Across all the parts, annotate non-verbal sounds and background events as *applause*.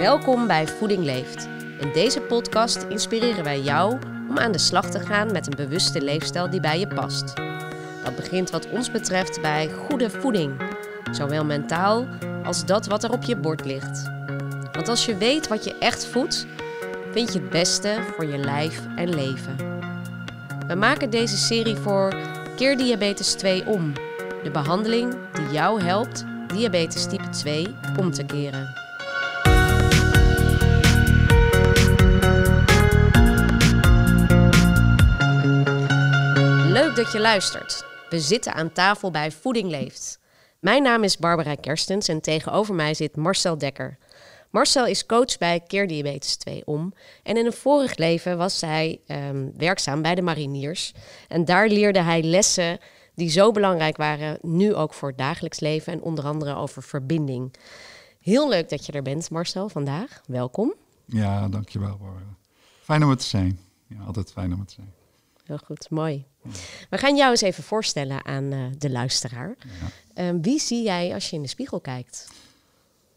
Welkom bij Voeding Leeft. In deze podcast inspireren wij jou om aan de slag te gaan met een bewuste leefstijl die bij je past. Dat begint wat ons betreft bij goede voeding, zowel mentaal als dat wat er op je bord ligt. Want als je weet wat je echt voedt, vind je het beste voor je lijf en leven. We maken deze serie voor Keer Diabetes 2 om. De behandeling die jou helpt diabetes type 2 om te keren. Dat je luistert. We zitten aan tafel bij Voeding Leeft. Mijn naam is Barbara Kerstens en tegenover mij zit Marcel Dekker. Marcel is coach bij Keer Diabetes 2 om. En in een vorig leven was hij ehm, werkzaam bij de mariniers. En daar leerde hij lessen die zo belangrijk waren, nu ook voor het dagelijks leven en onder andere over verbinding. Heel leuk dat je er bent, Marcel, vandaag. Welkom. Ja, dankjewel. Barbara. Fijn om het te zijn. Ja, altijd fijn om het te zijn. Heel goed, mooi. We gaan jou eens even voorstellen aan uh, de luisteraar. Ja. Ehm, wie zie jij als je in de spiegel kijkt?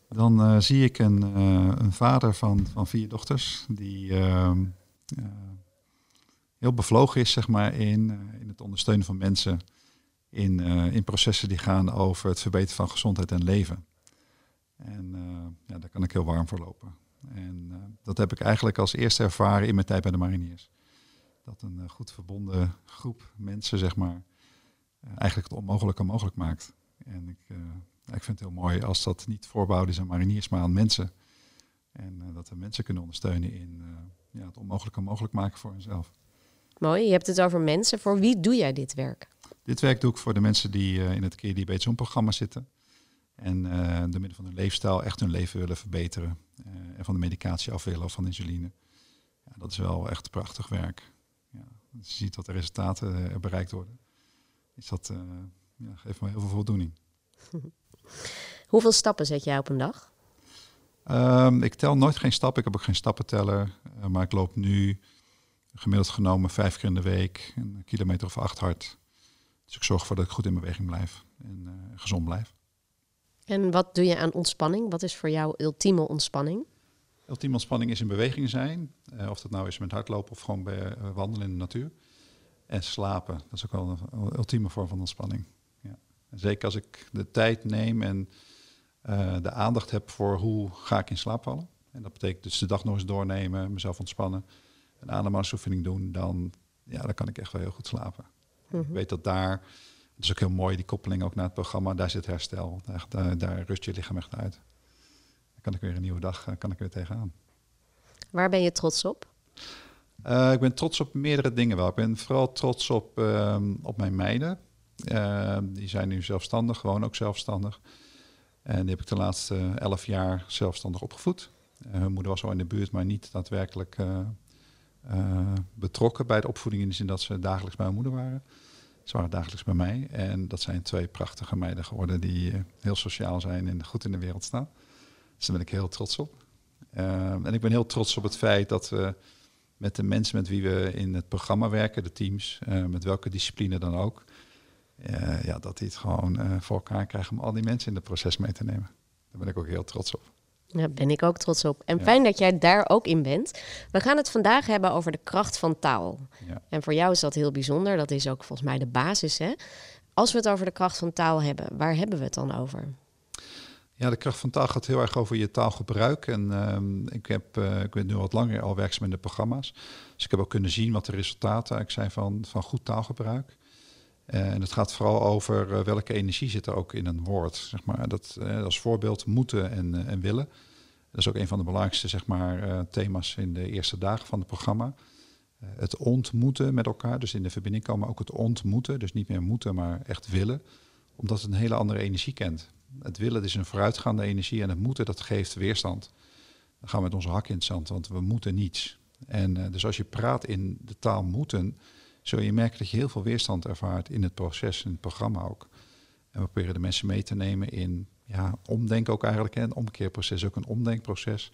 Dan uh, zie ik een, uh, een, vader van, van vier dochters die ehm, heel bevlogen is zeg maar, in, in het ondersteunen van mensen in, in processen die gaan over het verbeteren van gezondheid en leven. En ja, daar kan ik heel warm voor lopen. En dat heb ik eigenlijk als eerste ervaren in mijn tijd bij de mariniers dat een eh, goed verbonden groep mensen, zeg maar, eh, eigenlijk het onmogelijke mogelijk maakt. En ik, uh, ik vind het heel mooi als dat niet voorbouwd is aan mariniers, maar aan mensen. En dat we mensen kunnen ondersteunen in ja, het onmogelijke mogelijk maken voor hunzelf. Mooi, je hebt het over mensen. Voor wie doe jij dit werk? Dit werk doe ik voor de mensen die in het Keer Diabetes programma zitten. En door middel van hun leefstijl echt hun leven willen verbeteren. en van de medicatie af willen of van insuline. Ja, dat is wel echt prachtig werk je ziet dat de resultaten eh, bereikt worden, is dat, uh, ja, geeft me heel veel voldoening. *laughs* Hoeveel stappen zet jij op een dag? Um, ik tel nooit geen stap. Ik heb ook geen stappenteller. Uh, maar ik loop nu gemiddeld genomen vijf keer in de week, een kilometer of acht hard. Dus ik zorg ervoor dat ik goed in beweging blijf en uh, gezond blijf. En wat doe je aan ontspanning? Wat is voor jou ultieme ontspanning? Ultieme ontspanning is in beweging zijn. Uh, of dat nou is met hardlopen of gewoon bij, uh, wandelen in de natuur. En slapen. Dat is ook wel een, ultieme vorm van ontspanning. Ja. En zeker als ik de tijd neem en uh, de aandacht heb voor hoe ga ik in slaap vallen. En dat betekent dus de dag nog eens doornemen, mezelf ontspannen. Een ademhalingsoefening doen. Dan, ja, dan kan ik echt wel heel goed slapen. Mm -hmm. Ik weet dat daar... Het is ook heel mooi, die koppeling ook naar het programma. Daar zit herstel. Daar, daar, daar rust je lichaam echt uit kan ik weer een nieuwe dag kan ik weer tegenaan. Waar ben je trots op? Uh, ik ben trots op meerdere dingen wel. Ik ben vooral trots op, uh, op mijn meiden. Uh, die zijn nu zelfstandig, gewoon ook zelfstandig. En die heb ik de laatste elf jaar zelfstandig opgevoed. hun moeder was al in de buurt, maar niet daadwerkelijk betrokken bij de opvoeding in de zin dat ze dagelijks bij mijn moeder waren. Ze waren dagelijks bij mij. En dat zijn twee prachtige meiden geworden die heel sociaal zijn en goed in de wereld staan. Dus daar ben ik heel trots op. Uh, en ik ben heel trots op het feit dat we met de mensen met wie we in het programma werken, de teams, uh, met welke discipline dan ook, uh, ja, dat die het gewoon eh, voor elkaar krijgen om al die mensen in het proces mee te nemen. Daar ben ik ook heel trots op. Daar ben ik ook trots op. En ja. fijn dat jij daar ook in bent. We gaan het vandaag hebben over de kracht van taal. Ja. En voor jou is dat heel bijzonder. Dat is ook volgens mij de basis. Hè? Als we het over de kracht van taal hebben, waar hebben we het dan over? Ja, de kracht van taal gaat heel erg over je taalgebruik. En um, ik, heb, uh, ik ben nu wat langer al werkzaam in de programma's. Dus ik heb ook kunnen zien wat de resultaten zijn van, van goed taalgebruik. Uh, en het gaat vooral over uh, welke energie zit er ook in een woord. Zeg maar. dat, als voorbeeld moeten en, en willen. Dat is ook een van de belangrijkste zeg maar, thema's in de eerste dagen van het programma. het ontmoeten met elkaar, dus in de verbinding komen, ook het ontmoeten. Dus niet meer moeten, maar echt willen. Omdat het een hele andere energie kent. Het willen is een vooruitgaande energie en het moeten dat geeft weerstand. Dan gaan we met onze hak in het zand, want we moeten niets. En uh, dus als je praat in de taal moeten, zul je merken dat je heel veel weerstand ervaart in het proces, in het programma ook. En we proberen de mensen mee te nemen in ja, omdenken ook eigenlijk. Een omkeerproces ook een omdenkproces.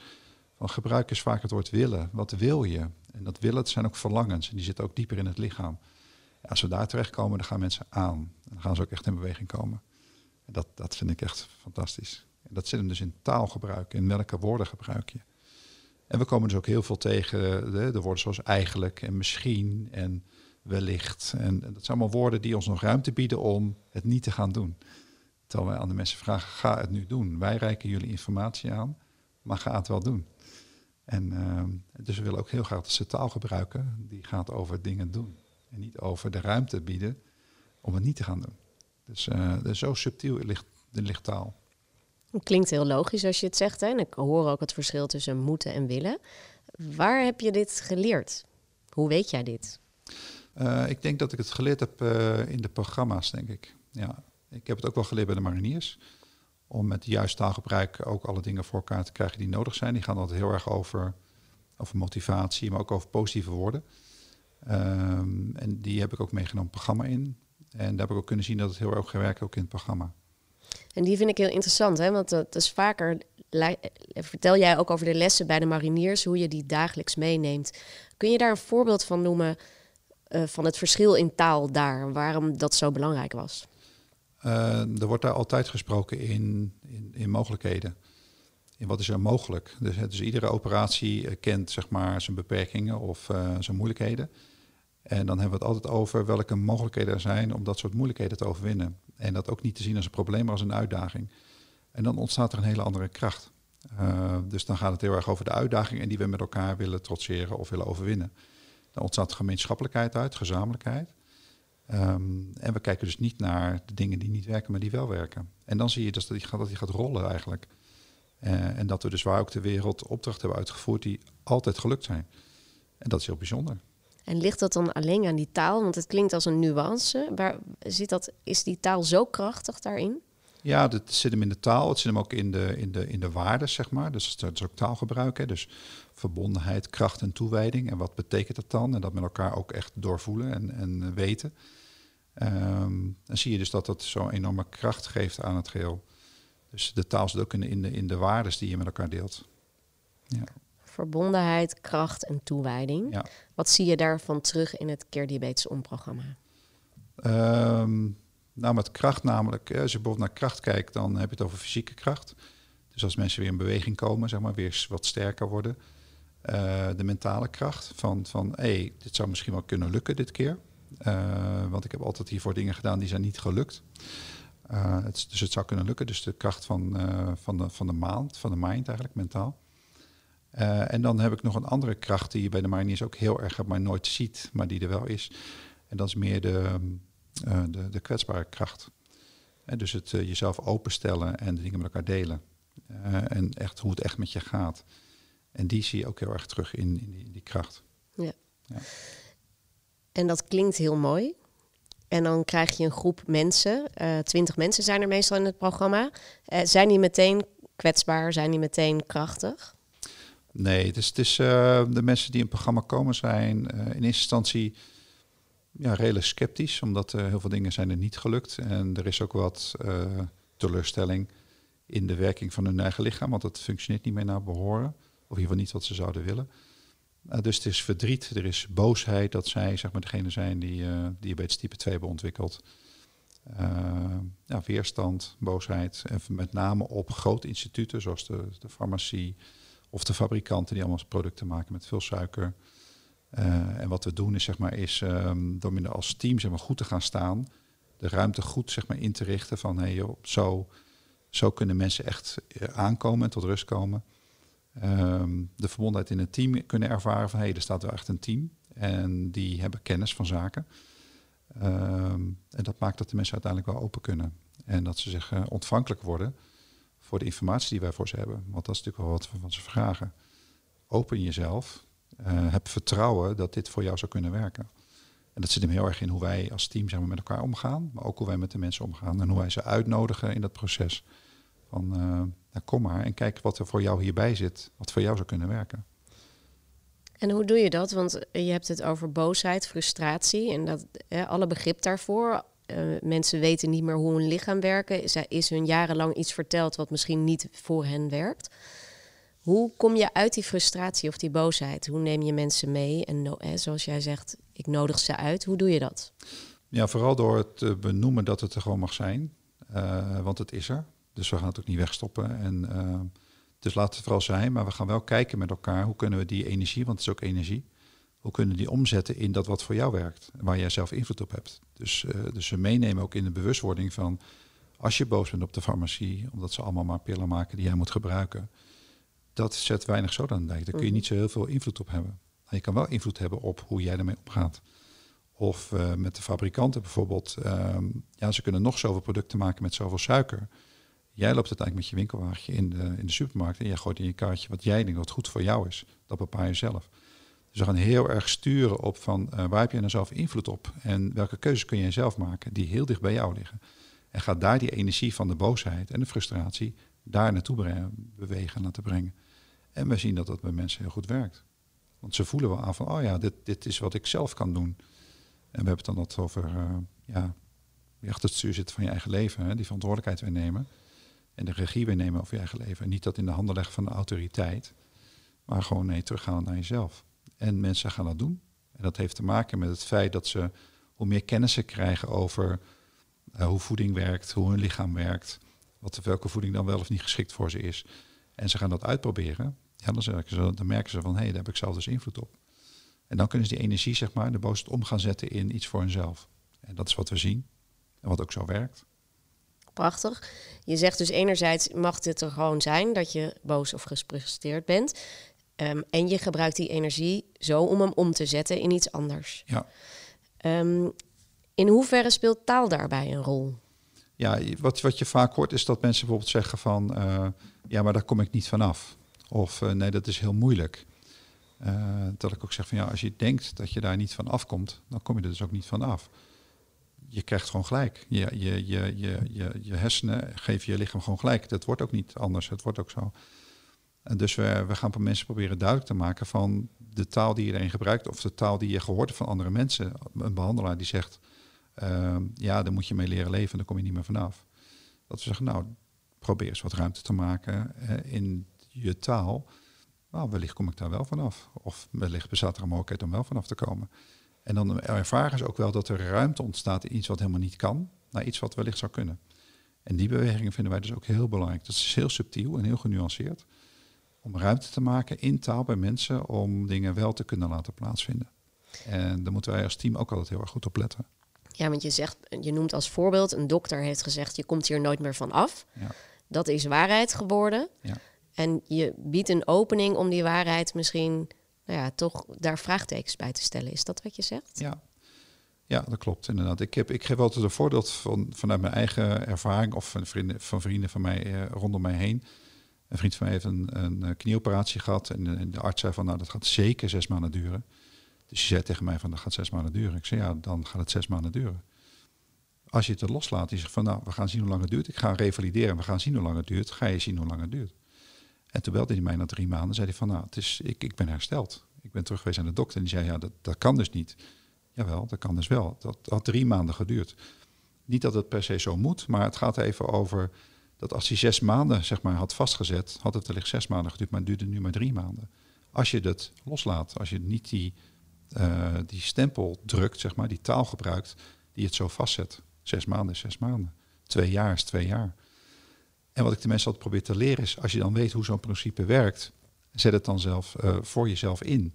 Van gebruik eens vaak het woord willen. Wat wil je? En dat willen, zijn ook verlangens. En die zitten ook dieper in het lichaam. Als we daar terechtkomen, dan gaan mensen aan. En dan gaan ze ook echt in beweging komen dat, dat vind ik echt fantastisch. En dat zit hem dus in taalgebruik. In welke woorden gebruik je. En we komen dus ook heel veel tegen de, de woorden zoals eigenlijk en misschien en wellicht. En, dat zijn allemaal woorden die ons nog ruimte bieden om het niet te gaan doen. Terwijl wij aan de mensen vragen, ga het nu doen. Wij reiken jullie informatie aan, maar ga het wel doen. En uh, dus we willen ook heel graag dat ze taal gebruiken die gaat over dingen doen. En niet over de ruimte bieden om het niet te gaan doen. Dus, uh, dus zo subtiel ligt de lichttaal. Het klinkt heel logisch als je het zegt. Hè? En ik hoor ook het verschil tussen moeten en willen. Waar heb je dit geleerd? Hoe weet jij dit? Uh, ik denk dat ik het geleerd heb uh, in de programma's, denk ik. Ja, ik heb het ook wel geleerd bij de mariniers. Om met juist taalgebruik ook alle dingen voor elkaar te krijgen die nodig zijn. Die gaan altijd heel erg over, over motivatie, maar ook over positieve woorden. Um, en die heb ik ook meegenomen programma in. En daar heb ik ook kunnen zien dat het heel erg gewerkt ook in het programma. En die vind ik heel interessant, hè? want dat is vaker. Vertel jij ook over de lessen bij de mariniers, hoe je die dagelijks meeneemt. Kun je daar een voorbeeld van noemen uh, van het verschil in taal daar, waarom dat zo belangrijk was? Uh, er wordt daar altijd gesproken in, in, in, mogelijkheden. In wat is er mogelijk? Dus, dus iedere operatie uh, kent zeg maar, zijn beperkingen of zijn moeilijkheden. En dan hebben we het altijd over welke mogelijkheden er zijn om dat soort moeilijkheden te overwinnen. En dat ook niet te zien als een probleem, maar als een uitdaging. En dan ontstaat er een hele andere kracht. Uh, dus dan gaat het heel erg over de uitdagingen die we met elkaar willen trotseren of willen overwinnen. Dan ontstaat gemeenschappelijkheid uit, gezamenlijkheid. Um, en we kijken dus niet naar de dingen die niet werken, maar die wel werken. En dan zie je dus dat die gaat, dat die gaat rollen eigenlijk. Uh, en dat we dus waar ook de wereld opdrachten hebben uitgevoerd die altijd gelukt zijn. En dat is heel bijzonder. En ligt dat dan alleen aan die taal? Want het klinkt als een nuance. Waar zit dat, is die taal zo krachtig daarin? Ja, dat zit hem in de taal. Het zit hem ook in de, in de, in de waarden, zeg maar. Dus dat is ook taalgebruik. Hè. Dus verbondenheid, kracht en toewijding. En wat betekent dat dan? En dat met elkaar ook echt doorvoelen en, en weten. Um, dan zie je dus dat dat zo'n enorme kracht geeft aan het geheel. Dus de taal zit ook in de, in de, in de waarden die je met elkaar deelt. Ja verbondenheid, kracht en toewijding. Ja. Wat zie je daarvan terug in het Keer Diabetes Om-programma? Um, nou, met kracht namelijk, als je bijvoorbeeld naar kracht kijkt, dan heb je het over fysieke kracht. Dus als mensen weer in beweging komen, zeg maar, weer wat sterker worden. Uh, de mentale kracht van, van hé, hey, dit zou misschien wel kunnen lukken dit keer. Uh, want ik heb altijd hiervoor dingen gedaan die zijn niet gelukt. Uh, het, dus het zou kunnen lukken. Dus de kracht van, van, de, van de maand, van de mind eigenlijk, mentaal. Uh, en dan heb ik nog een andere kracht die je bij de mariniers ook heel erg maar nooit ziet, maar die er wel is. En dat is meer de, uh, de, de, kwetsbare kracht. En dus het uh, jezelf openstellen en de dingen met elkaar delen. en echt hoe het echt met je gaat. En die zie je ook heel erg terug in, in, die, in die, kracht. Ja. ja. En dat klinkt heel mooi. En dan krijg je een groep mensen, twintig mensen zijn er meestal in het programma. zijn die meteen kwetsbaar, zijn die meteen krachtig? Nee, het is, het is uh, de mensen die in het programma komen zijn uh, in eerste instantie ja, redelijk sceptisch, omdat heel veel dingen zijn er niet gelukt. En er is ook wat teleurstelling in de werking van hun eigen lichaam, want het functioneert niet meer naar behoren. Of in ieder geval niet wat ze zouden willen. dus het is verdriet, er is boosheid dat zij zeg maar, degene zijn die diabetes type 2 hebben ontwikkeld. ja, weerstand, boosheid. En met name op grote instituten zoals de, de farmacie, of de fabrikanten die allemaal producten maken met veel suiker. Uh, en wat we doen is, zeg maar, is um, door minder als team zeg maar, goed te gaan staan. De ruimte goed zeg maar, in te richten van hey, zo, zo kunnen mensen echt uh, aankomen en tot rust komen. Um, de verbondenheid in het team kunnen ervaren van hé, hey, er staat wel echt een team. En die hebben kennis van zaken. Um, en dat maakt dat de mensen uiteindelijk wel open kunnen. En dat ze zich uh, ontvankelijk worden voor de informatie die wij voor ze hebben. Want dat is natuurlijk wel wat we van ze vragen. Open jezelf. Uh, heb vertrouwen dat dit voor jou zou kunnen werken. En dat zit hem heel erg in hoe wij als team zeg maar, met elkaar omgaan. Maar ook hoe wij met de mensen omgaan. En hoe wij ze uitnodigen in dat proces. Van uh, nou, kom maar en kijk wat er voor jou hierbij zit. Wat voor jou zou kunnen werken. En hoe doe je dat? Want je hebt het over boosheid, frustratie en dat alle begrip daarvoor. Uh, mensen weten niet meer hoe hun lichaam werken. Is, is hun jarenlang iets verteld wat misschien niet voor hen werkt. Hoe kom je uit die frustratie of die boosheid? Hoe neem je mensen mee? En no, zoals jij zegt, ik nodig ze uit. Hoe doe je dat? Ja, vooral door het te benoemen dat het er gewoon mag zijn. Uh, want het is er. Dus we gaan het ook niet wegstoppen. En, uh, dus laat het vooral zijn, maar we gaan wel kijken met elkaar hoe kunnen we die energie, want het is ook energie, hoe kunnen die omzetten in dat wat voor jou werkt, waar jij zelf invloed op hebt. Dus, uh, dus we meenemen ook in de bewustwording van als je boos bent op de farmacie, omdat ze allemaal maar pillen maken die jij moet gebruiken, dat zet weinig zoden aan de dijk. Daar kun je niet zo heel veel invloed op hebben. Maar je kan wel invloed hebben op hoe jij ermee omgaat. Of uh, met de fabrikanten bijvoorbeeld. Um, ja, ze kunnen nog zoveel producten maken met zoveel suiker. Jij loopt uiteindelijk met je winkelwagentje in de, in de supermarkt en jij gooit in je kaartje wat jij denkt dat goed voor jou is. Dat bepaal je zelf. Dus we gaan heel erg sturen op van uh, waar heb je nou zelf invloed op en welke keuzes kun je zelf maken die heel dicht bij jou liggen. En ga daar die energie van de boosheid en de frustratie daar naartoe bewegen, laten brengen. En we zien dat dat bij mensen heel goed werkt. Want ze voelen wel aan van, oh ja, dit, dit is wat ik zelf kan doen. En we hebben het dan wat over, uh, ja, wie achter het stuur zit van je eigen leven, hè, die verantwoordelijkheid weer nemen. En de regie weer nemen over je eigen leven. En niet dat in de handen leggen van de autoriteit, maar gewoon nee, teruggaan naar jezelf. En mensen gaan dat doen. En dat heeft te maken met het feit dat ze hoe meer kennis ze krijgen over uh, hoe voeding werkt, hoe hun lichaam werkt, wat, welke voeding dan wel of niet geschikt voor ze is. En ze gaan dat uitproberen. Ja, dan, dan merken ze van, hé, hey, daar heb ik zelf dus invloed op. En dan kunnen ze die energie, zeg maar, de boosheid om gaan zetten in iets voor hunzelf. En dat is wat we zien. En wat ook zo werkt. Prachtig. Je zegt dus enerzijds mag dit er gewoon zijn dat je boos of gefrustreerd bent. Um, en je gebruikt die energie zo om hem om te zetten in iets anders. Ja. Um, in hoeverre speelt taal daarbij een rol? Ja, wat, wat je vaak hoort is dat mensen bijvoorbeeld zeggen van... Uh, ja, maar daar kom ik niet vanaf. Of uh, nee, dat is heel moeilijk. Uh, dat ik ook zeg van ja, als je denkt dat je daar niet van afkomt, dan kom je er dus ook niet van af. Je krijgt gewoon gelijk. Je, je, je, je, je, je hersenen geven je lichaam gewoon gelijk. Dat wordt ook niet anders. Het wordt ook zo. En dus we, we gaan mensen proberen duidelijk te maken van de taal die je erin gebruikt, of de taal die je gehoord hebt van andere mensen. Een behandelaar die zegt, uh, ja, daar moet je mee leren leven, daar kom je niet meer vanaf. Dat we zeggen, nou, probeer eens wat ruimte te maken uh, in je taal nou, wellicht kom ik daar wel vanaf. Of wellicht bestaat er een mogelijkheid om wel vanaf te komen. En dan ervaren ze ook wel dat er ruimte ontstaat in iets wat helemaal niet kan, naar iets wat wellicht zou kunnen. En die bewegingen vinden wij dus ook heel belangrijk. Dat is heel subtiel en heel genuanceerd. Om ruimte te maken in taal bij mensen om dingen wel te kunnen laten plaatsvinden. En daar moeten wij als team ook altijd heel erg goed op letten. Ja, want je zegt, je noemt als voorbeeld, een dokter heeft gezegd, je komt hier nooit meer van af. Ja. Dat is waarheid geworden. Ja. En je biedt een opening om die waarheid misschien nou ja, toch daar vraagtekens bij te stellen. Is dat wat je zegt? Ja, ja dat klopt inderdaad. Ik, heb, ik geef altijd een voorbeeld van, vanuit mijn eigen ervaring of van vrienden van, vrienden van mij eh, rondom mij heen. Een vriend van mij heeft een, een eh, knieoperatie gehad en de, en de, arts zei van nou dat gaat zeker zes maanden duren. Dus hij zei tegen mij van dat gaat zes maanden duren. Ik zei ja, dan gaat het zes maanden duren. Als je het er loslaat, die zegt van nou we gaan zien hoe lang het duurt. Ik ga revalideren, we gaan zien hoe lang het duurt. Ga je zien hoe lang het duurt. En toen belde hij mij na drie maanden. zei hij van, nou, het is, ik, ik ben hersteld. Ik ben terug geweest aan de dokter. En die zei, ja, dat, dat kan dus niet. Jawel, dat kan dus wel. Dat had drie maanden geduurd. Niet dat het per se zo moet, maar het gaat even over dat als hij zes maanden zeg maar, had vastgezet, had het wellicht zes maanden geduurd, maar het duurde nu maar drie maanden. Als je het loslaat, als je niet die, uh, die stempel drukt, zeg maar, die taal gebruikt, die het zo vastzet. Zes maanden is zes maanden. Twee jaar is twee jaar. En wat ik de mensen altijd probeer te leren is, als je dan weet hoe zo'n principe werkt, zet het dan zelf uh, voor jezelf in.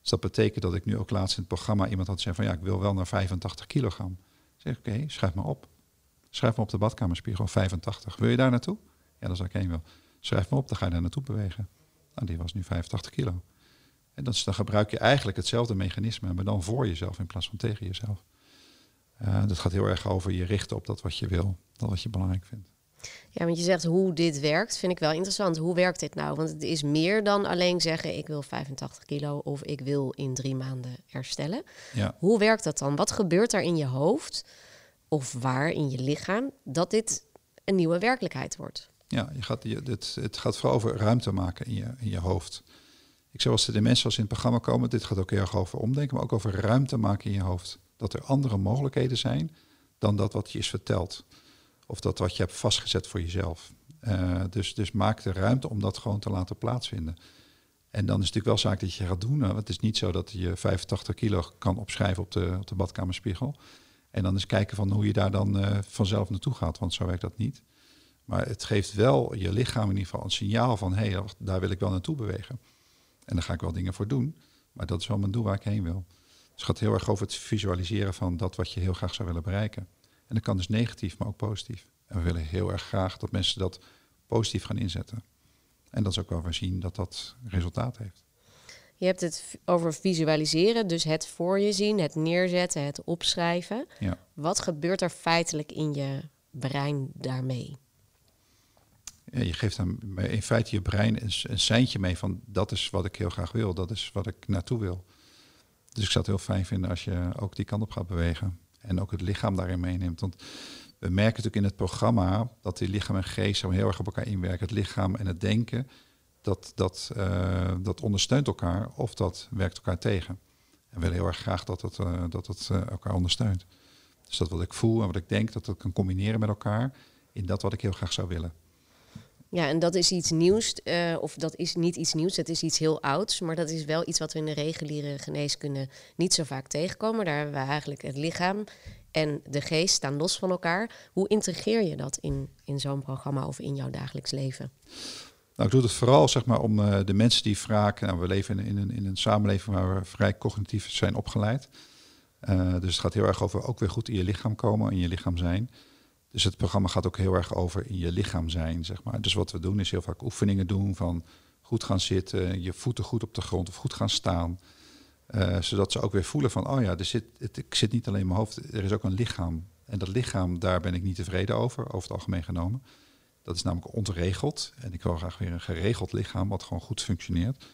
Dus dat betekent dat ik nu ook laatst in het programma iemand had zeggen van ja, ik wil wel naar 85 kilogram. Zeg oké, schrijf maar op. Schrijf maar op de badkamerspiegel 85. Wil je daar naartoe? Ja, dan zeg ik één wel. Schrijf maar op, dan ga je daar naartoe bewegen. Nou, die was nu 85 kilo. En dan, dan gebruik je eigenlijk hetzelfde mechanisme, maar dan voor jezelf in plaats van tegen jezelf. Uh, dat gaat heel erg over je richten op dat wat je wil, dat wat je belangrijk vindt. Ja, want je zegt hoe dit werkt, vind ik wel interessant. Hoe werkt dit nou? Want het is meer dan alleen zeggen ik wil 85 kilo of ik wil in drie maanden herstellen. Ja. Hoe werkt dat dan? Wat gebeurt er in je hoofd of waar in je lichaam dat dit een nieuwe werkelijkheid wordt? Ja, je gaat, dit, het gaat vooral over ruimte maken in je, in je hoofd. Ik zeg als de mensen als in het programma komen, dit gaat ook heel erg over omdenken, maar ook over ruimte maken in je hoofd. Dat er andere mogelijkheden zijn dan dat wat je is verteld. Of dat wat je hebt vastgezet voor jezelf. Uh, dus, dus maak de ruimte om dat gewoon te laten plaatsvinden. En dan is het natuurlijk wel zaak dat je gaat doen. Want het is niet zo dat je 85 kilo kan opschrijven op de, op de badkamerspiegel. En dan eens kijken van hoe je daar dan uh, vanzelf naartoe gaat. Want zo werkt dat niet. Maar het geeft wel je lichaam in ieder geval een signaal van hé, hey, daar wil ik wel naartoe bewegen. En daar ga ik wel dingen voor doen. Maar dat is wel mijn doel waar ik heen wil. Dus het gaat heel erg over het visualiseren van dat wat je heel graag zou willen bereiken. En dat kan dus negatief, maar ook positief. En we willen heel erg graag dat mensen dat positief gaan inzetten. En dat is ook wel weer zien dat dat resultaat heeft. Je hebt het over visualiseren, dus het voor je zien, het neerzetten, het opschrijven. Ja. Wat gebeurt er feitelijk in je brein daarmee? Ja, je geeft dan in feite je brein een, een seintje mee van dat is wat ik heel graag wil, dat is wat ik naartoe wil. Dus ik zou het heel fijn vinden als je ook die kant op gaat bewegen en ook het lichaam daarin meeneemt. Want we merken natuurlijk in het programma dat die lichaam en geest zo heel erg op elkaar inwerken. Het lichaam en het denken, dat, dat, uh, dat ondersteunt elkaar of dat werkt elkaar tegen. En we willen heel erg graag dat het, uh, dat het uh, elkaar ondersteunt. Dus dat wat ik voel en wat ik denk, dat het kan combineren met elkaar in dat wat ik heel graag zou willen. Ja, en dat is iets nieuws, of dat is niet iets nieuws, dat is iets heel ouds, maar dat is wel iets wat we in de reguliere geneeskunde niet zo vaak tegenkomen. Daar hebben we eigenlijk het lichaam en de geest staan los van elkaar. Hoe integreer je dat in, in zo'n programma of in jouw dagelijks leven? Nou, ik doe het vooral zeg maar, om uh, de mensen die vaak... Nou, we leven in, in, een, in een samenleving waar we vrij cognitief zijn opgeleid. Uh, dus het gaat heel erg over ook weer goed in je lichaam komen, in je lichaam zijn. Dus het programma gaat ook heel erg over in je lichaam zijn, zeg maar. Dus wat we doen is heel vaak oefeningen doen van goed gaan zitten, je voeten goed op de grond of goed gaan staan. Uh, zodat ze ook weer voelen van, oh ja, er zit, het, ik zit niet alleen in mijn hoofd, er is ook een lichaam. En dat lichaam, daar ben ik niet tevreden over, over het algemeen genomen. Dat is namelijk ontregeld. En ik wil graag weer een geregeld lichaam wat gewoon goed functioneert.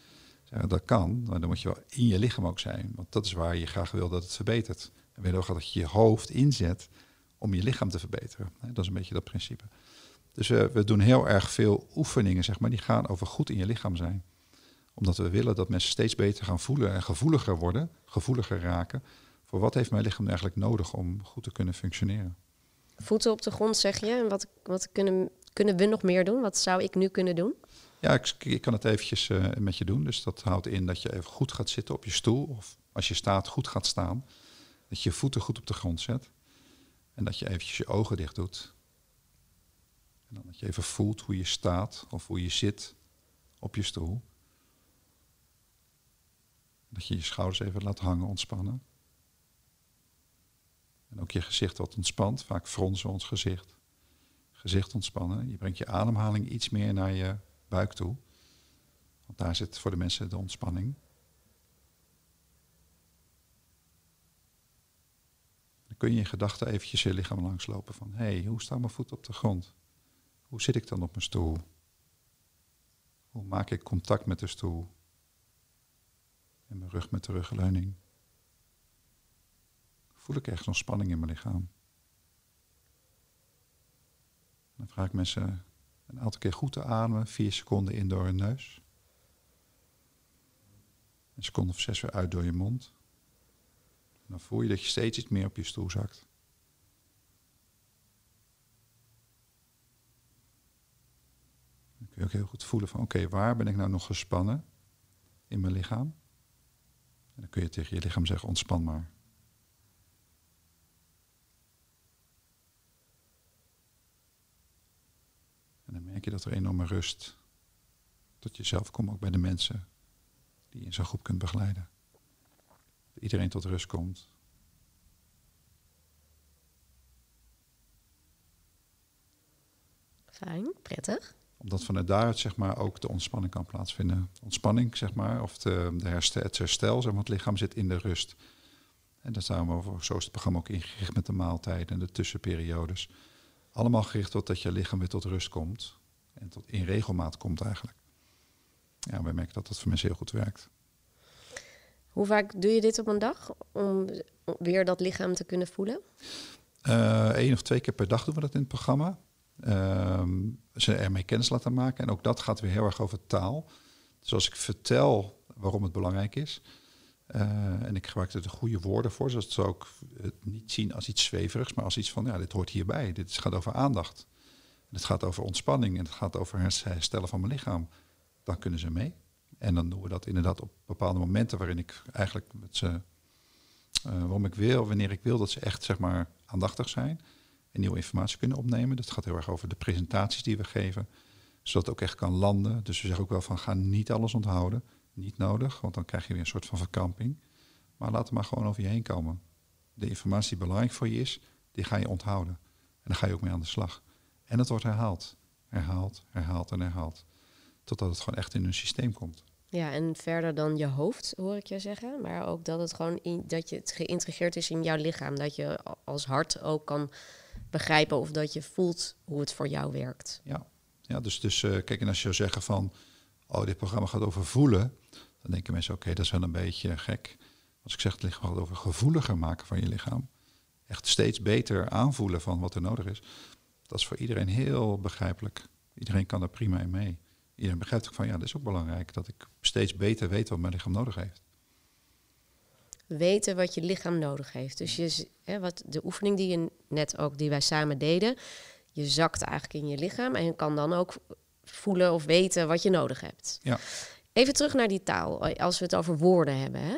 Dat kan, maar dan moet je wel in je lichaam ook zijn. Want dat is waar je graag wil dat het verbetert. En wil ook dat je je hoofd inzet om je lichaam te verbeteren. Dat is een beetje dat principe. Dus we, we doen heel erg veel oefeningen, zeg maar, die gaan over goed in je lichaam zijn. Omdat we willen dat mensen steeds beter gaan voelen en gevoeliger worden, gevoeliger raken. Voor wat heeft mijn lichaam eigenlijk nodig om goed te kunnen functioneren? Voeten op de grond zeg je. En wat, wat kunnen, kunnen we nog meer doen? Wat zou ik nu kunnen doen? Ja, ik, ik kan het eventjes uh, met je doen. Dus dat houdt in dat je even goed gaat zitten op je stoel. Of als je staat, goed gaat staan. Dat je je voeten goed op de grond zet. En dat je eventjes je ogen dicht doet. En dan dat je even voelt hoe je staat of hoe je zit op je stoel. Dat je je schouders even laat hangen, ontspannen. En ook je gezicht wat ontspant. Vaak fronsen we ons gezicht. Gezicht ontspannen. Je brengt je ademhaling iets meer naar je buik toe. Want daar zit voor de mensen de ontspanning. Dan kun je in gedachten eventjes je lichaam langslopen van... hé, hey, hoe staan mijn voeten op de grond? Hoe zit ik dan op mijn stoel? Hoe maak ik contact met de stoel? En mijn rug met de rugleuning. Voel ik echt zo'n spanning in mijn lichaam? Dan vraag ik mensen een aantal keer goed te ademen. Vier seconden in door hun neus. Een seconde of zes weer uit door je mond. Dan voel je dat je steeds iets meer op je stoel zakt. Dan kun je ook heel goed voelen van oké, waar ben ik nou nog gespannen in mijn lichaam? En dan kun je tegen je lichaam zeggen ontspan maar. En dan merk je dat er enorme rust tot jezelf komt, ook bij de mensen die je in zo'n groep kunt begeleiden. Dat iedereen tot rust komt. Fijn, prettig. Omdat vanuit daaruit zeg maar, ook de ontspanning kan plaatsvinden. Ontspanning, zeg maar, of de, de herstel, het herstel, zeg maar, het lichaam zit in de rust. En daar staan we over, zo is het programma ook ingericht met de maaltijden en de tussenperiodes. Allemaal gericht op dat je lichaam weer tot rust komt. En tot in regelmaat komt eigenlijk. Ja, wij merken dat dat voor mensen heel goed werkt. Hoe vaak doe je dit op een dag om weer dat lichaam te kunnen voelen? Eén uh, of twee keer per dag doen we dat in het programma. Uh, ze ermee kennis laten maken. En ook dat gaat weer heel erg over taal. Dus als ik vertel waarom het belangrijk is. Uh, en ik gebruik er de goede woorden voor, zodat ze ook het niet zien als iets zweverigs, maar als iets van, ja, dit hoort hierbij. Dit gaat over aandacht. Het gaat over ontspanning en het gaat over herstellen van mijn lichaam. Dan kunnen ze mee. En dan doen we dat inderdaad op bepaalde momenten waarin ik eigenlijk uh, waarom ik wil, wanneer ik wil dat ze echt zeg maar aandachtig zijn. en nieuwe informatie kunnen opnemen. Dat gaat heel erg over de presentaties die we geven, zodat het ook echt kan landen. Dus we zeggen ook wel van ga niet alles onthouden, niet nodig, want dan krijg je weer een soort van verkramping. Maar laat het maar gewoon over je heen komen. De informatie die belangrijk voor je is, die ga je onthouden. En dan ga je ook mee aan de slag. En het wordt herhaald, herhaald, herhaald en herhaald. Totdat het gewoon echt in een systeem komt. Ja, en verder dan je hoofd, hoor ik je zeggen. Maar ook dat het gewoon in, dat je het geïntegreerd is in jouw lichaam. Dat je als hart ook kan begrijpen of dat je voelt hoe het voor jou werkt. Ja, ja dus, dus uh, kijk, en als je zou zeggen van, oh, dit programma gaat over voelen, dan denken mensen, oké, dat is wel een beetje gek. Als ik zeg, het gaat over gevoeliger maken van je lichaam. Echt steeds beter aanvoelen van wat er nodig is. Dat is voor iedereen heel begrijpelijk. Iedereen kan er prima in mee. Iedereen begrijpt ook van, ja, dat is ook belangrijk, dat ik steeds beter weet wat mijn lichaam nodig heeft weten wat je lichaam nodig heeft. Dus je, hè, wat de oefening die je net ook, die wij samen deden, je zakt eigenlijk in je lichaam en je kan dan ook voelen of weten wat je nodig hebt. Ja. Even terug naar die taal, als we het over woorden hebben. Hè?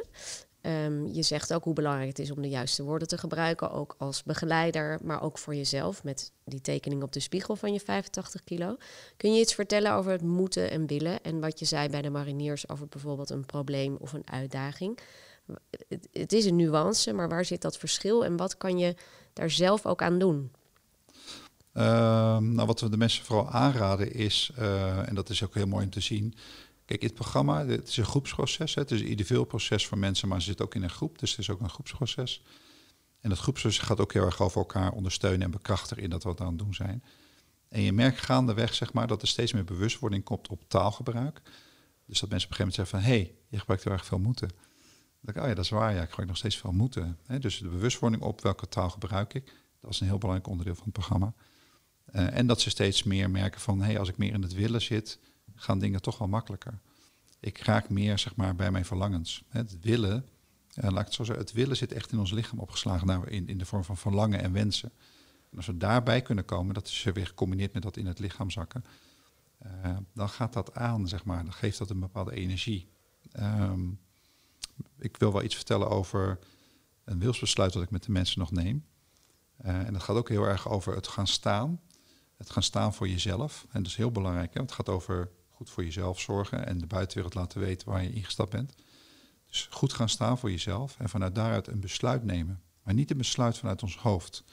Ehm, je zegt ook hoe belangrijk het is om de juiste woorden te gebruiken, ook als begeleider, maar ook voor jezelf met die tekening op de spiegel van je 85 kilo. Kun je iets vertellen over het moeten en willen en wat je zei bij de mariniers over bijvoorbeeld een probleem of een uitdaging? het, is een nuance, maar waar zit dat verschil en wat kan je daar zelf ook aan doen? Ehm, nou, wat we de mensen vooral aanraden is, uh, en dat is ook heel mooi om te zien. Kijk, het programma, het is een groepsproces. Hè. Het is een individueel proces voor mensen, maar ze zitten ook in een groep. Dus het is ook een groepsproces. En dat groepsproces gaat ook heel erg over elkaar ondersteunen en bekrachtigen in dat wat we aan het doen zijn. En je merkt gaandeweg, zeg maar, dat er steeds meer bewustwording komt op taalgebruik. Dus dat mensen op een gegeven moment zeggen van, hé, hey, je gebruikt heel erg veel moeten ik, oh ja, dat is waar, ja, ik gebruik nog steeds veel moeten. Dus de bewustwording op welke taal gebruik ik, dat is een heel belangrijk onderdeel van het programma. Uh, en dat ze steeds meer merken van, hé, hey, als ik meer in het willen zit, gaan dingen toch wel makkelijker. Ik raak meer, zeg maar, bij mijn verlangens. Het willen, uh, laat ik het zo zeggen, het willen zit echt in ons lichaam opgeslagen, nou, in, in de vorm van verlangen en wensen. En als we daarbij kunnen komen, dat is weer gecombineerd met dat in het lichaam zakken, uh, dan gaat dat aan, zeg maar, dan geeft dat een bepaalde energie. Um, ik wil wel iets vertellen over een wilsbesluit dat ik met de mensen nog neem. Uh, en dat gaat ook heel erg over het gaan staan. Het gaan staan voor jezelf. En dat is heel belangrijk. Hè? Het gaat over goed voor jezelf zorgen en de buitenwereld laten weten waar je ingestapt bent. Dus goed gaan staan voor jezelf en vanuit daaruit een besluit nemen. Maar niet een besluit vanuit ons hoofd.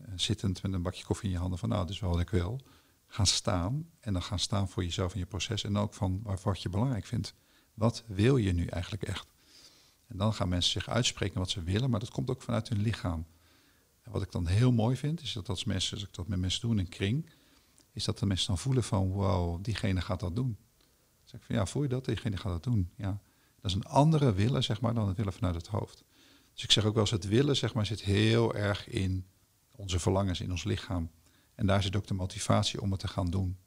Uh, zittend met een bakje koffie in je handen van nou, dat is wel wat ik wil. Gaan staan en dan gaan staan voor jezelf in je proces. En ook van wat je belangrijk vindt. Wat wil je nu eigenlijk echt? En dan gaan mensen zich uitspreken wat ze willen, maar dat komt ook vanuit hun lichaam. En wat ik dan heel mooi vind, is dat als, mensen, als ik dat met mensen doe in een kring, is dat de mensen dan voelen van, wow, diegene gaat dat doen. Dan zeg ik van, ja, voel je dat? Diegene gaat dat doen. Ja. Dat is een andere willen, zeg maar, dan het willen vanuit het hoofd. Dus ik zeg ook wel eens, het willen, zeg maar, zit heel erg in onze verlangens, in ons lichaam. En daar zit ook de motivatie om het te gaan doen.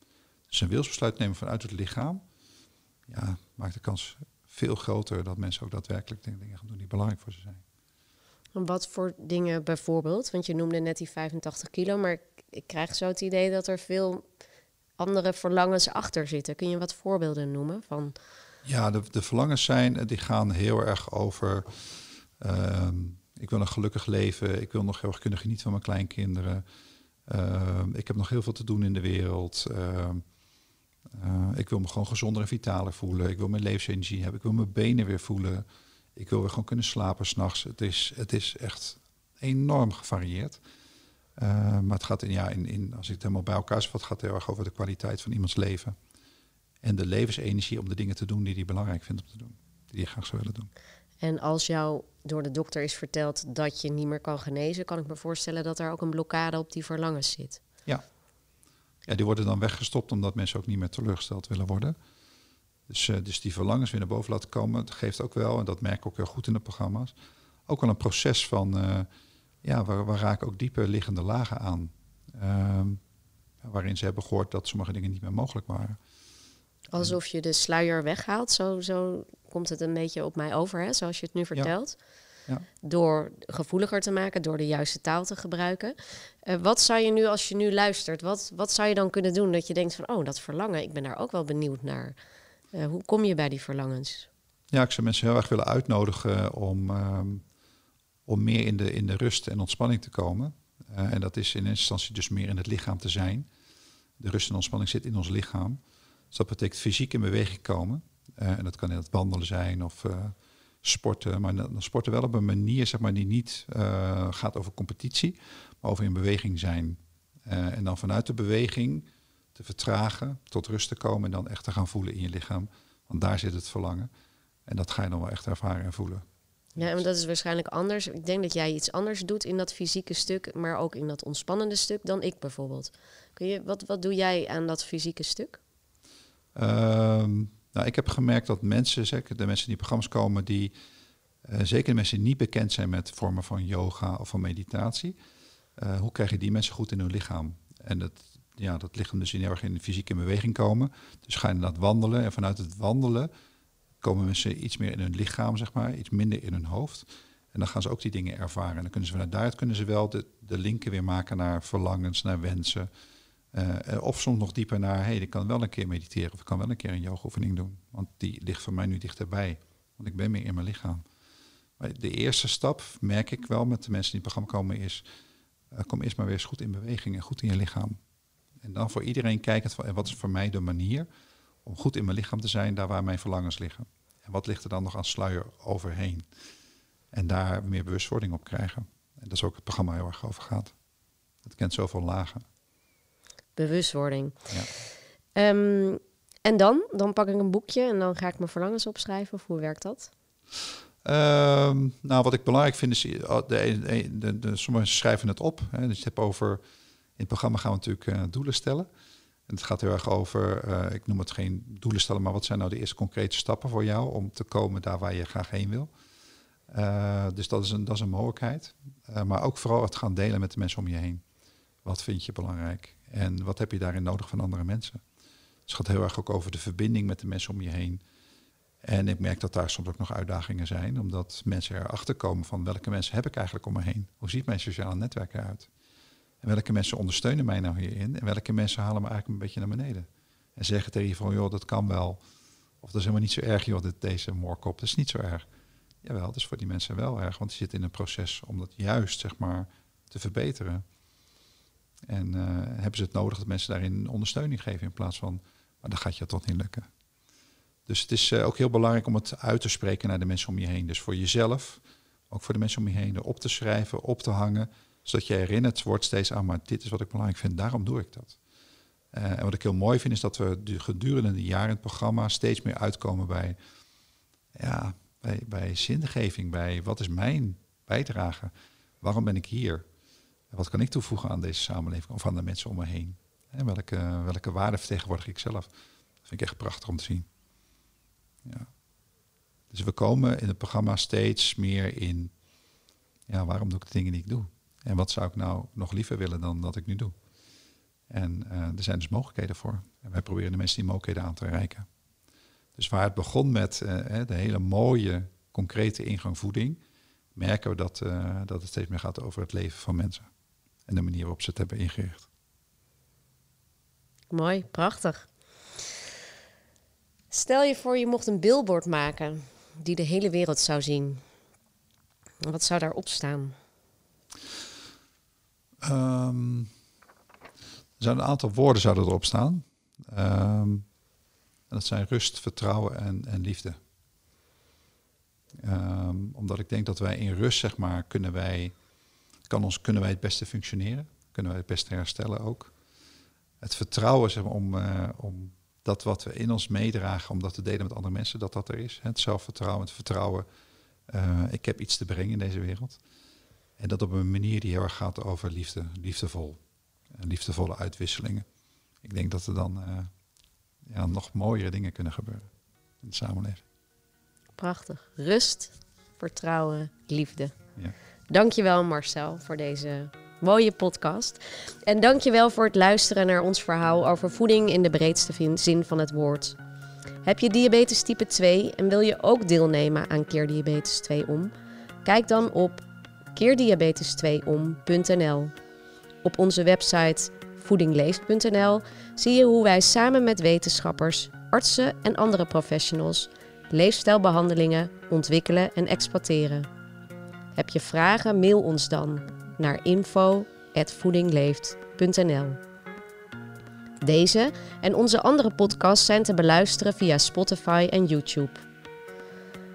Dus een wilsbesluit nemen vanuit het lichaam, ja, maakt de kans veel groter dat mensen ook daadwerkelijk dingen gaan doen die belangrijk voor ze zijn. Wat voor dingen bijvoorbeeld? Want je noemde net die 85 kilo, maar ik krijg zo het idee dat er veel andere verlangens achter zitten. Kun je wat voorbeelden noemen van? Ja, de, de verlangens zijn, die gaan heel erg over. Ehm, ik wil een gelukkig leven. Ik wil nog heel erg kunnen genieten van mijn kleinkinderen. Ehm, ik heb nog heel veel te doen in de wereld. Ehm, uh, ik wil me gewoon gezonder en vitaler voelen. Ik wil mijn levensenergie hebben. Ik wil mijn benen weer voelen. Ik wil weer gewoon kunnen slapen s'nachts. Het is, het is echt enorm gevarieerd. Uh, maar het gaat in, ja, in, in, als ik het helemaal bij elkaar vat, gaat het heel erg over de kwaliteit van iemands leven. En de levensenergie om de dingen te doen die hij belangrijk vindt om te doen. Die hij graag zou willen doen. En als jou door de dokter is verteld dat je niet meer kan genezen, kan ik me voorstellen dat er ook een blokkade op die verlangens zit. Ja, ja, die worden dan weggestopt omdat mensen ook niet meer teleurgesteld willen worden. Dus, uh, dus die verlangens weer naar boven laten komen, dat geeft ook wel, en dat merk ik ook heel goed in de programma's, ook wel een proces van, uh, ja, waar, waar raken ook dieper liggende lagen aan. Uh, waarin ze hebben gehoord dat sommige dingen niet meer mogelijk waren. Alsof je de sluier weghaalt, zo, zo komt het een beetje op mij over, hè, zoals je het nu vertelt. Ja. Ja. Door gevoeliger te maken, door de juiste taal te gebruiken. Uh, wat zou je nu, als je nu luistert, wat, wat zou je dan kunnen doen dat je denkt van, oh, dat verlangen, ik ben daar ook wel benieuwd naar. Uh, hoe kom je bij die verlangens? Ja, ik zou mensen heel erg willen uitnodigen om, um, om meer in de, in de rust en ontspanning te komen. Uh, en dat is in eerste instantie dus meer in het lichaam te zijn. De rust en ontspanning zit in ons lichaam. Dus dat betekent fysiek in beweging komen. En dat kan in het wandelen zijn of sporten. Maar dan sporten wel op een manier zeg maar, die niet gaat over competitie, maar over in beweging zijn. en dan vanuit de beweging te vertragen, tot rust te komen en dan echt te gaan voelen in je lichaam. Want daar zit het verlangen. En dat ga je dan wel echt ervaren en voelen. Ja, en dat is waarschijnlijk anders. Ik denk dat jij iets anders doet in dat fysieke stuk, maar ook in dat ontspannende stuk dan ik bijvoorbeeld. Kun je, wat, wat doe jij aan dat fysieke stuk? Um, nou, ik heb gemerkt dat mensen, zeker de mensen die programma's komen, die uh, zeker de mensen die niet bekend zijn met vormen van yoga of van meditatie, uh, hoe krijg je die mensen goed in hun lichaam? En dat, ja, dat lichaam dus heel erg in de fysieke beweging komen. Dus ga je inderdaad wandelen en vanuit het wandelen komen mensen iets meer in hun lichaam, zeg maar, iets minder in hun hoofd. En dan gaan ze ook die dingen ervaren. En dan kunnen ze vanuit daaruit kunnen ze wel de, de linken weer maken naar verlangens, naar wensen. Uh, of soms nog dieper naar, hé, hey, ik kan wel een keer mediteren of ik kan wel een keer een yoga-oefening doen. Want die ligt voor mij nu dichterbij, want ik ben meer in mijn lichaam. De eerste stap, merk ik wel met de mensen die in het programma komen, is, uh, kom eerst maar weer eens goed in beweging en goed in je lichaam. En dan voor iedereen kijkend van, wat is voor mij de manier om goed in mijn lichaam te zijn, daar waar mijn verlangens liggen. En wat ligt er dan nog aan sluier overheen? En daar meer bewustwording op krijgen. En dat is ook het programma heel erg over gaat. Het kent zoveel lagen. Bewustwording. Ja. Um, en dan? Dan pak ik een boekje en dan ga ik mijn verlangens opschrijven. Of hoe werkt dat? Um, nou, wat ik belangrijk vind is, de, de, de, de sommigen schrijven het op. Hè. Dus je hebt over, het programma gaan we natuurlijk uh, doelen stellen. En het gaat heel erg over, uh, ik noem het geen doelen stellen, maar wat zijn nou de eerste concrete stappen voor jou om te komen daar waar je graag heen wil. Uh, dus dat is een, dat is een mogelijkheid. Maar ook vooral het gaan delen met de mensen om je heen. Wat vind je belangrijk? En wat heb je daarin nodig van andere mensen? Dus het gaat heel erg ook over de verbinding met de mensen om je heen. En ik merk dat daar soms ook nog uitdagingen zijn, omdat mensen erachter komen van welke mensen heb ik eigenlijk om me heen? Hoe ziet mijn sociale netwerk eruit? En welke mensen ondersteunen mij nou hierin? En welke mensen halen me eigenlijk een beetje naar beneden? En zeggen tegen je van, joh, dat kan wel. Of dat is helemaal niet zo erg, joh, dit, deze moorkop. Dat is niet zo erg. Jawel, dat is voor die mensen wel erg, want die zitten in een proces om dat juist, zeg maar, te verbeteren. En uh, hebben ze het nodig dat mensen daarin ondersteuning geven in plaats van, maar dan gaat je toch niet lukken. Dus het is uh, ook heel belangrijk om het uit te spreken naar de mensen om je heen. Dus voor jezelf, ook voor de mensen om je heen, op te schrijven, op te hangen zodat je herinnerd wordt steeds aan, maar dit is wat ik belangrijk vind, daarom doe ik dat. Uh, en wat ik heel mooi vind, is dat we gedurende de jaren in het programma steeds meer uitkomen bij, ja, bij, bij zingeving, bij wat is mijn bijdrage? Waarom ben ik hier? Wat kan ik toevoegen aan deze samenleving of aan de mensen om me heen? En welke, welke waarde vertegenwoordig ik zelf? Dat vind ik echt prachtig om te zien. Ja. Dus we komen in het programma steeds meer in, ja, waarom doe ik de dingen die ik doe? En wat zou ik nou nog liever willen dan dat ik nu doe? En uh, er zijn dus mogelijkheden voor. En wij proberen de mensen die mogelijkheden aan te reiken. Dus waar het begon met uh, de hele mooie, concrete ingang voeding, merken we dat, uh, dat het steeds meer gaat over het leven van mensen. En de manier waarop ze het hebben ingericht. Mooi, prachtig. Stel je voor je mocht een billboard maken die de hele wereld zou zien. Wat zou daarop staan? Um, er zijn een aantal woorden zouden erop staan. Um, en dat zijn rust, vertrouwen en, en liefde. Um, omdat ik denk dat wij in rust, zeg maar, kunnen wij, kan ons, kunnen wij het beste functioneren. Kunnen wij het beste herstellen ook. Het vertrouwen, zeg maar, om, uh, om dat wat we in ons meedragen, om dat te delen met andere mensen, dat dat er is. Het zelfvertrouwen, het vertrouwen. Uh, ik heb iets te brengen in deze wereld. En dat op een manier die heel erg gaat over liefde, liefdevol. En liefdevolle uitwisselingen. Ik denk dat er dan uh, ja, nog mooiere dingen kunnen gebeuren in de samenleving. Prachtig. Rust, vertrouwen, liefde. Ja. Dankjewel Marcel voor deze mooie podcast. En dankjewel voor het luisteren naar ons verhaal over voeding in de breedste zin van het woord. Heb je diabetes type 2 en wil je ook deelnemen aan Keer Diabetes 2 om? Kijk dan op keerdiabetes2om.nl. Op onze website voedingleeft.nl zie je hoe wij samen met wetenschappers, artsen en andere professionals leefstijlbehandelingen ontwikkelen en exploiteren. Heb je vragen, mail ons dan naar info voedingleeft.nl. Deze en onze andere podcasts zijn te beluisteren via Spotify en YouTube.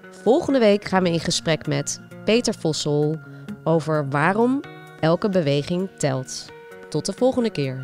Volgende week gaan we in gesprek met Peter Vossel over waarom elke beweging telt. Tot de volgende keer.